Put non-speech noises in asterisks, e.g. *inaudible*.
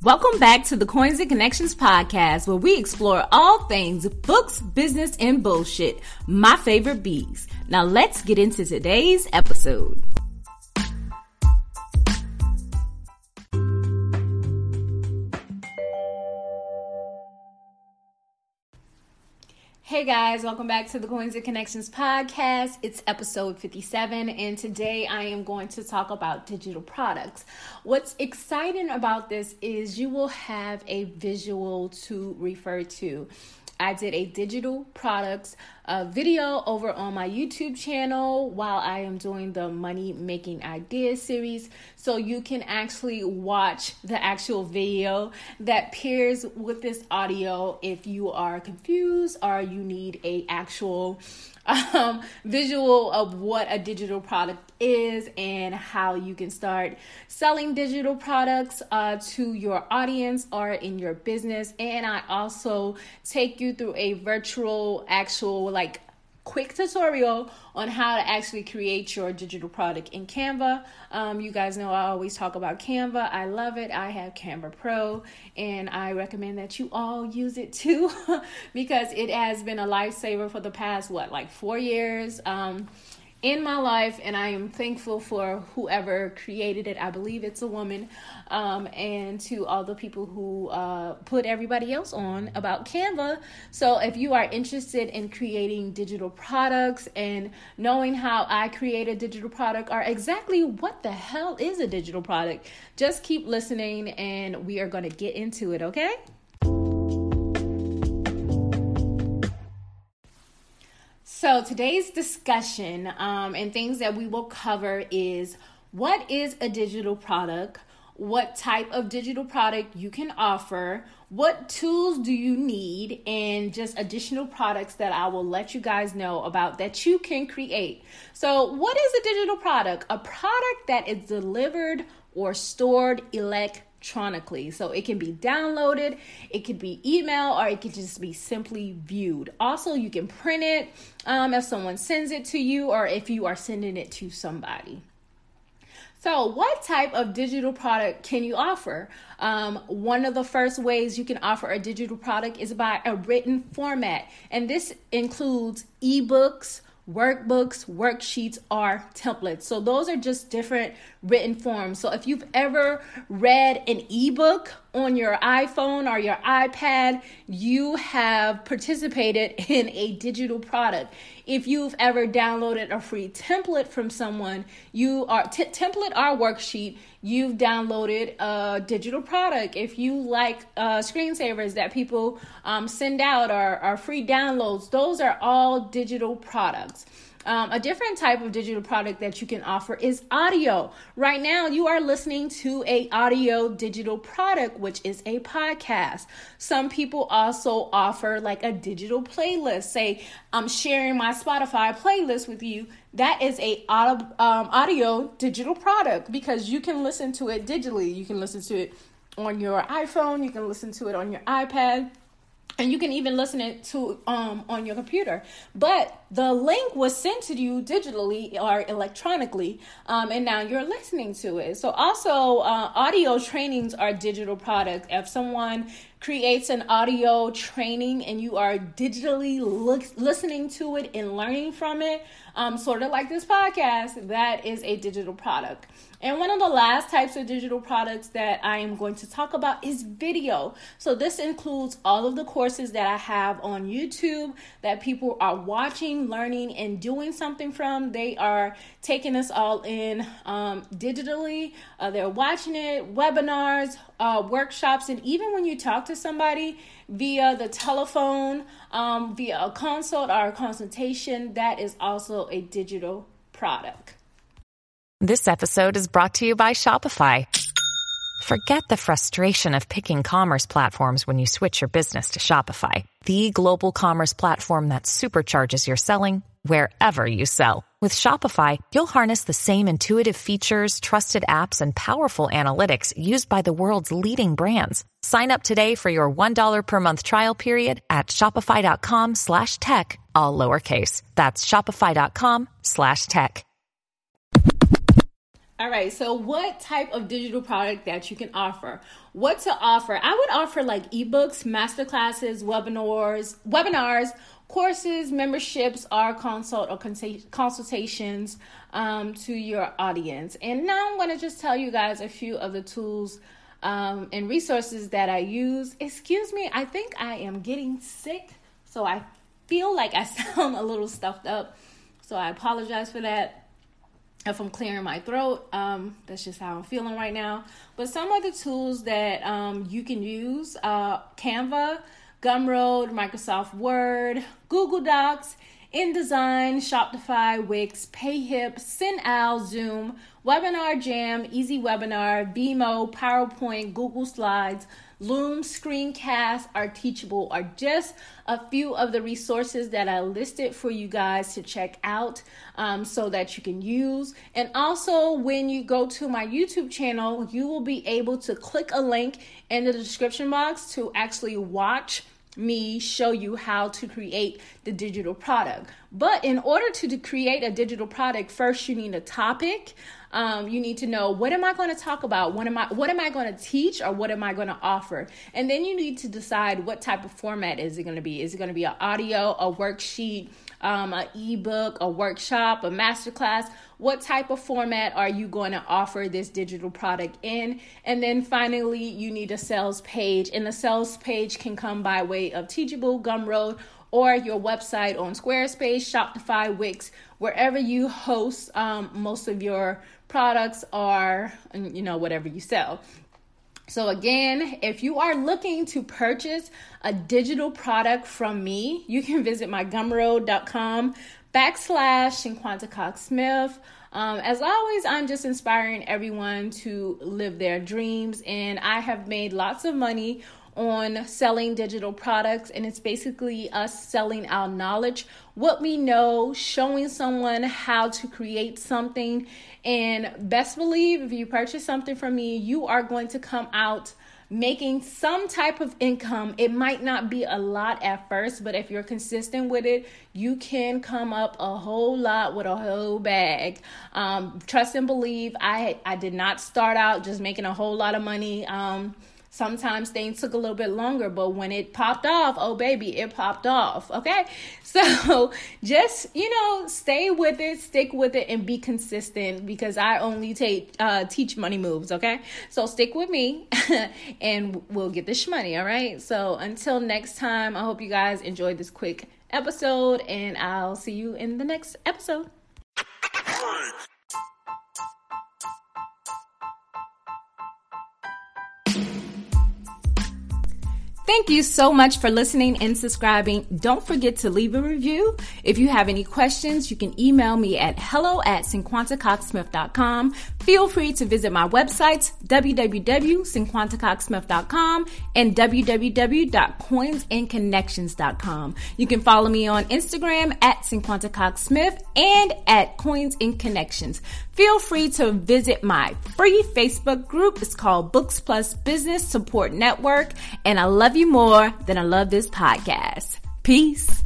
Welcome back to the Coins and Connections podcast, where we explore all things books, business, and bullshit. My favorite bees. Now let's get into today's episode. Hey guys, welcome back to the Coins and Connections podcast. It's episode 57, and today I am going to talk about digital products. What's exciting about this is you will have a visual to refer to. I did a digital products uh, video over on my YouTube channel while I am doing the money making ideas series. So you can actually watch the actual video that pairs with this audio if you are confused or you need a actual um, visual of what a digital product is and how you can start selling digital products uh, to your audience or in your business. And I also take you through a virtual, actual, like quick tutorial on how to actually create your digital product in Canva. Um, you guys know I always talk about Canva. I love it. I have Canva Pro and I recommend that you all use it too *laughs* because it has been a lifesaver for the past, what, like four years. Um, in my life, and I am thankful for whoever created it. I believe it's a woman, um, and to all the people who uh, put everybody else on about Canva. So, if you are interested in creating digital products and knowing how I create a digital product or exactly what the hell is a digital product, just keep listening, and we are going to get into it, okay? So, today's discussion um, and things that we will cover is what is a digital product? What type of digital product you can offer? What tools do you need? And just additional products that I will let you guys know about that you can create. So, what is a digital product? A product that is delivered or stored electronically electronically. So it can be downloaded, it could be email, or it could just be simply viewed. Also, you can print it um, if someone sends it to you or if you are sending it to somebody. So, what type of digital product can you offer? Um, one of the first ways you can offer a digital product is by a written format, and this includes ebooks, workbooks, worksheets, or templates. So those are just different written forms. So if you've ever read an ebook on your iPhone or your iPad, you have participated in a digital product. If you've ever downloaded a free template from someone, you are t- template or worksheet, you've downloaded a digital product. If you like uh, screensavers that people um, send out or, or free downloads, those are all digital products. Um, a different type of digital product that you can offer is audio. Right now, you are listening to a audio digital product, which is a podcast. Some people also offer like a digital playlist. Say, I'm sharing my Spotify playlist with you. That is a audio, um, audio digital product because you can listen to it digitally. You can listen to it on your iPhone. You can listen to it on your iPad and you can even listen it to um on your computer. But the link was sent to you digitally or electronically um, and now you're listening to it. So also uh, audio trainings are digital products if someone creates an audio training and you are digitally look, listening to it and learning from it um, sort of like this podcast that is a digital product and one of the last types of digital products that I am going to talk about is video. So, this includes all of the courses that I have on YouTube that people are watching, learning, and doing something from. They are taking us all in um, digitally, uh, they're watching it, webinars, uh, workshops, and even when you talk to somebody via the telephone, um, via a consult or a consultation, that is also a digital product. This episode is brought to you by Shopify. Forget the frustration of picking commerce platforms when you switch your business to Shopify, the global commerce platform that supercharges your selling wherever you sell. With Shopify, you'll harness the same intuitive features, trusted apps, and powerful analytics used by the world's leading brands. Sign up today for your $1 per month trial period at shopify.com slash tech, all lowercase. That's shopify.com slash tech. All right. So, what type of digital product that you can offer? What to offer? I would offer like ebooks, master classes, webinars, webinars, courses, memberships, or consult or consultations um, to your audience. And now I'm going to just tell you guys a few of the tools um, and resources that I use. Excuse me, I think I am getting sick, so I feel like I *laughs* sound a little stuffed up. So I apologize for that. If I'm clearing my throat, um, that's just how I'm feeling right now. But some of the tools that um, you can use uh, Canva, Gumroad, Microsoft Word, Google Docs, InDesign, Shopify, Wix, PayHip, SendOwl, Zoom, Webinar Jam, Easy Webinar, Vimeo, PowerPoint, Google Slides, Loom, Screencast, are Teachable are just a few of the resources that I listed for you guys to check out um, so that you can use. And also, when you go to my YouTube channel, you will be able to click a link in the description box to actually watch me show you how to create the digital product. But in order to, create a digital product, first you need a topic. Um, you need to know what am I going to talk about? What am I what am I going to teach or what am I going to offer? And then you need to decide what type of format is it going to be? Is it going to be an audio, a worksheet, um, an ebook, a workshop, a masterclass? What type of format are you going to offer this digital product in? And then finally, you need a sales page, and the sales page can come by way of Teachable, Gumroad, or your website on Squarespace, Shopify, Wix, wherever you host um, most of your products are, you know whatever you sell. So, again, if you are looking to purchase a digital product from me, you can visit my gumroad.com backslash Shinquanta Cox Smith. Um, as always, I'm just inspiring everyone to live their dreams, and I have made lots of money on selling digital products, and it's basically us selling our knowledge, what we know, showing someone how to create something. And best believe if you purchase something from me, you are going to come out making some type of income. It might not be a lot at first, but if you're consistent with it, you can come up a whole lot with a whole bag. Um, trust and believe. I I did not start out just making a whole lot of money. Um, Sometimes things took a little bit longer, but when it popped off, oh baby, it popped off. Okay. *laughs* So just, you know, stay with it, stick with it, and be consistent because I only take uh, teach money moves. Okay. So stick with me *laughs* and we'll get this money. All right. So until next time, I hope you guys enjoyed this quick episode and I'll see you in the next episode. Thank you so much for listening and subscribing. Don't forget to leave a review. If you have any questions, you can email me at hello at cinquantacoxsmith.com. Feel free to visit my websites, www.cinquantacoxsmith.com and www.coinsandconnections.com. You can follow me on Instagram at cinquantacoxsmith and at Coins and Connections. Feel free to visit my free Facebook group. It's called Books Plus Business Support Network. And I love you more than I love this podcast. Peace.